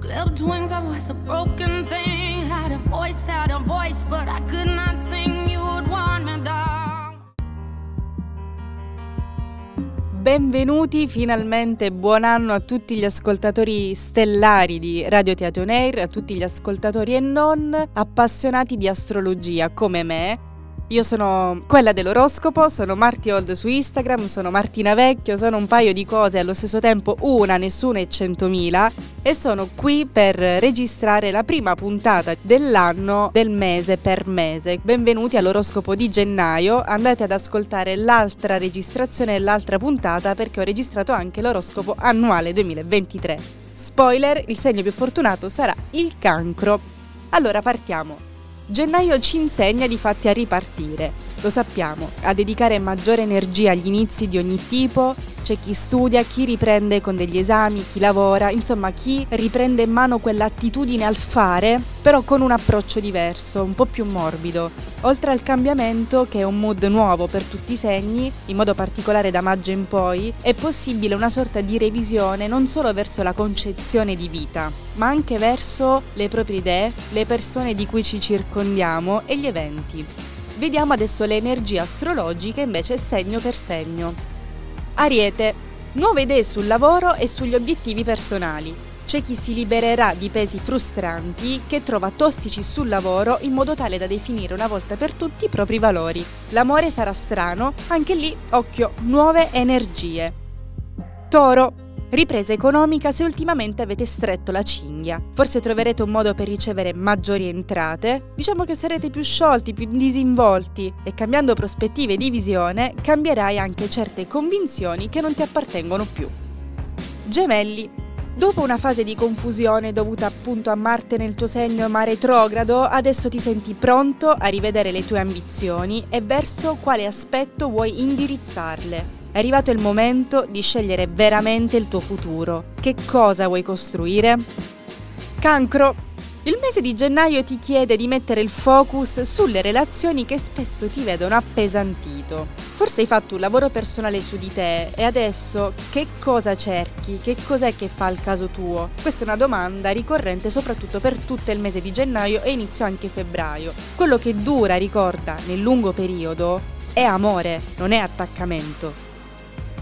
Clipped wings, I was a broken thing. Had a voice, had a voice, but I could not sing. You would want me down. Benvenuti finalmente, buon anno a tutti gli ascoltatori stellari di Radio Teatro Air, a tutti gli ascoltatori e non appassionati di astrologia come me io sono quella dell'oroscopo, sono Marti Old su Instagram, sono Martina Vecchio, sono un paio di cose allo stesso tempo, una, nessuna e centomila, e sono qui per registrare la prima puntata dell'anno del mese per mese. Benvenuti all'oroscopo di gennaio, andate ad ascoltare l'altra registrazione e l'altra puntata perché ho registrato anche l'oroscopo annuale 2023. Spoiler, il segno più fortunato sarà il cancro. Allora partiamo. Gennaio ci insegna di fatti a ripartire, lo sappiamo, a dedicare maggiore energia agli inizi di ogni tipo, c'è chi studia, chi riprende con degli esami, chi lavora, insomma chi riprende in mano quell'attitudine al fare, però con un approccio diverso, un po' più morbido. Oltre al cambiamento, che è un mood nuovo per tutti i segni, in modo particolare da maggio in poi, è possibile una sorta di revisione non solo verso la concezione di vita, ma anche verso le proprie idee, le persone di cui ci circondiamo e gli eventi. Vediamo adesso le energie astrologiche invece segno per segno. Ariete. Nuove idee sul lavoro e sugli obiettivi personali. C'è chi si libererà di pesi frustranti che trova tossici sul lavoro in modo tale da definire una volta per tutti i propri valori. L'amore sarà strano, anche lì occhio, nuove energie. Toro. Ripresa economica se ultimamente avete stretto la cinghia. Forse troverete un modo per ricevere maggiori entrate. Diciamo che sarete più sciolti, più disinvolti e cambiando prospettive di visione cambierai anche certe convinzioni che non ti appartengono più. Gemelli. Dopo una fase di confusione dovuta appunto a Marte nel tuo segno ma retrogrado, adesso ti senti pronto a rivedere le tue ambizioni e verso quale aspetto vuoi indirizzarle. È arrivato il momento di scegliere veramente il tuo futuro. Che cosa vuoi costruire? Cancro. Il mese di gennaio ti chiede di mettere il focus sulle relazioni che spesso ti vedono appesantito. Forse hai fatto un lavoro personale su di te e adesso che cosa cerchi? Che cos'è che fa il caso tuo? Questa è una domanda ricorrente soprattutto per tutto il mese di gennaio e inizio anche febbraio. Quello che dura, ricorda, nel lungo periodo è amore, non è attaccamento.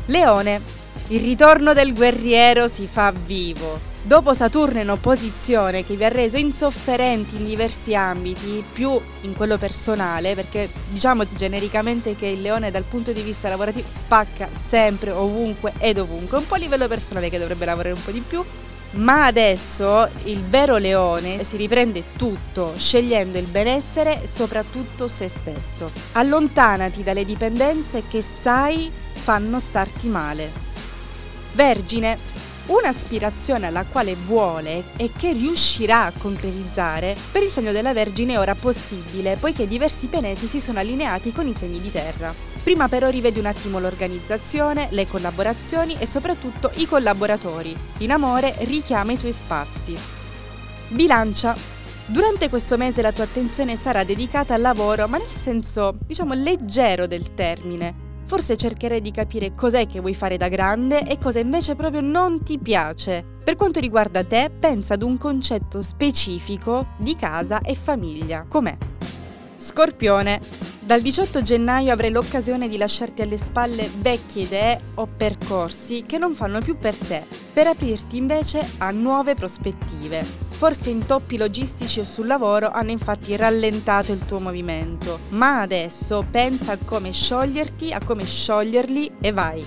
Leone. Il ritorno del guerriero si fa vivo. Dopo Saturno in opposizione che vi ha reso insofferenti in diversi ambiti, più in quello personale, perché diciamo genericamente che il leone dal punto di vista lavorativo spacca sempre, ovunque ed ovunque, un po' a livello personale che dovrebbe lavorare un po' di più, ma adesso il vero leone si riprende tutto, scegliendo il benessere e soprattutto se stesso. Allontanati dalle dipendenze che sai fanno starti male. Vergine, un'aspirazione alla quale vuole e che riuscirà a concretizzare, per il segno della Vergine è ora possibile, poiché diversi pianeti si sono allineati con i segni di terra. Prima però rivedi un attimo l'organizzazione, le collaborazioni e soprattutto i collaboratori. In amore richiama i tuoi spazi. Bilancia. Durante questo mese la tua attenzione sarà dedicata al lavoro, ma nel senso, diciamo, leggero del termine forse cercherai di capire cos'è che vuoi fare da grande e cosa invece proprio non ti piace. Per quanto riguarda te, pensa ad un concetto specifico di casa e famiglia. Com'è? Scorpione. Dal 18 gennaio avrai l'occasione di lasciarti alle spalle vecchie idee o percorsi che non fanno più per te, per aprirti invece a nuove prospettive. Forse intoppi logistici o sul lavoro hanno infatti rallentato il tuo movimento, ma adesso pensa a come scioglierti, a come scioglierli e vai.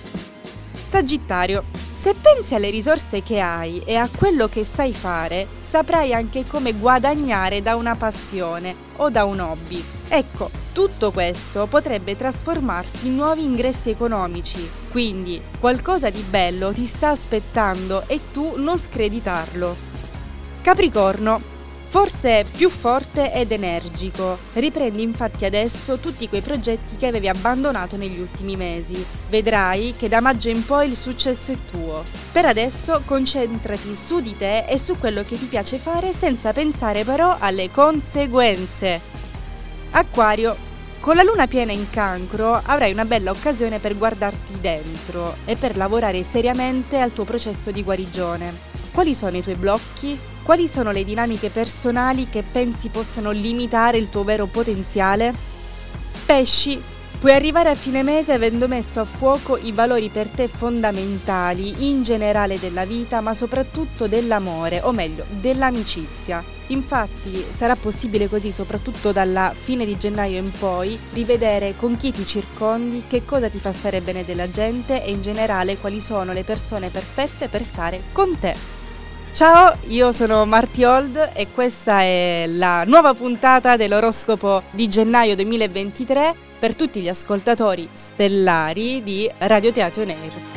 Sagittario. Se pensi alle risorse che hai e a quello che sai fare, saprai anche come guadagnare da una passione o da un hobby. Ecco, tutto questo potrebbe trasformarsi in nuovi ingressi economici, quindi qualcosa di bello ti sta aspettando e tu non screditarlo. Capricorno, Forse più forte ed energico. Riprendi infatti adesso tutti quei progetti che avevi abbandonato negli ultimi mesi. Vedrai che da maggio in poi il successo è tuo. Per adesso concentrati su di te e su quello che ti piace fare senza pensare però alle conseguenze. Acquario, con la luna piena in cancro avrai una bella occasione per guardarti dentro e per lavorare seriamente al tuo processo di guarigione. Quali sono i tuoi blocchi? Quali sono le dinamiche personali che pensi possano limitare il tuo vero potenziale? Pesci, Puoi arrivare a fine mese avendo messo a fuoco i valori per te fondamentali in generale della vita, ma soprattutto dell'amore, o meglio, dell'amicizia. Infatti sarà possibile così, soprattutto dalla fine di gennaio in poi, rivedere con chi ti circondi, che cosa ti fa stare bene della gente e in generale quali sono le persone perfette per stare con te. Ciao, io sono Marti Old e questa è la nuova puntata dell'oroscopo di gennaio 2023 per tutti gli ascoltatori stellari di Radio Teatro Nair.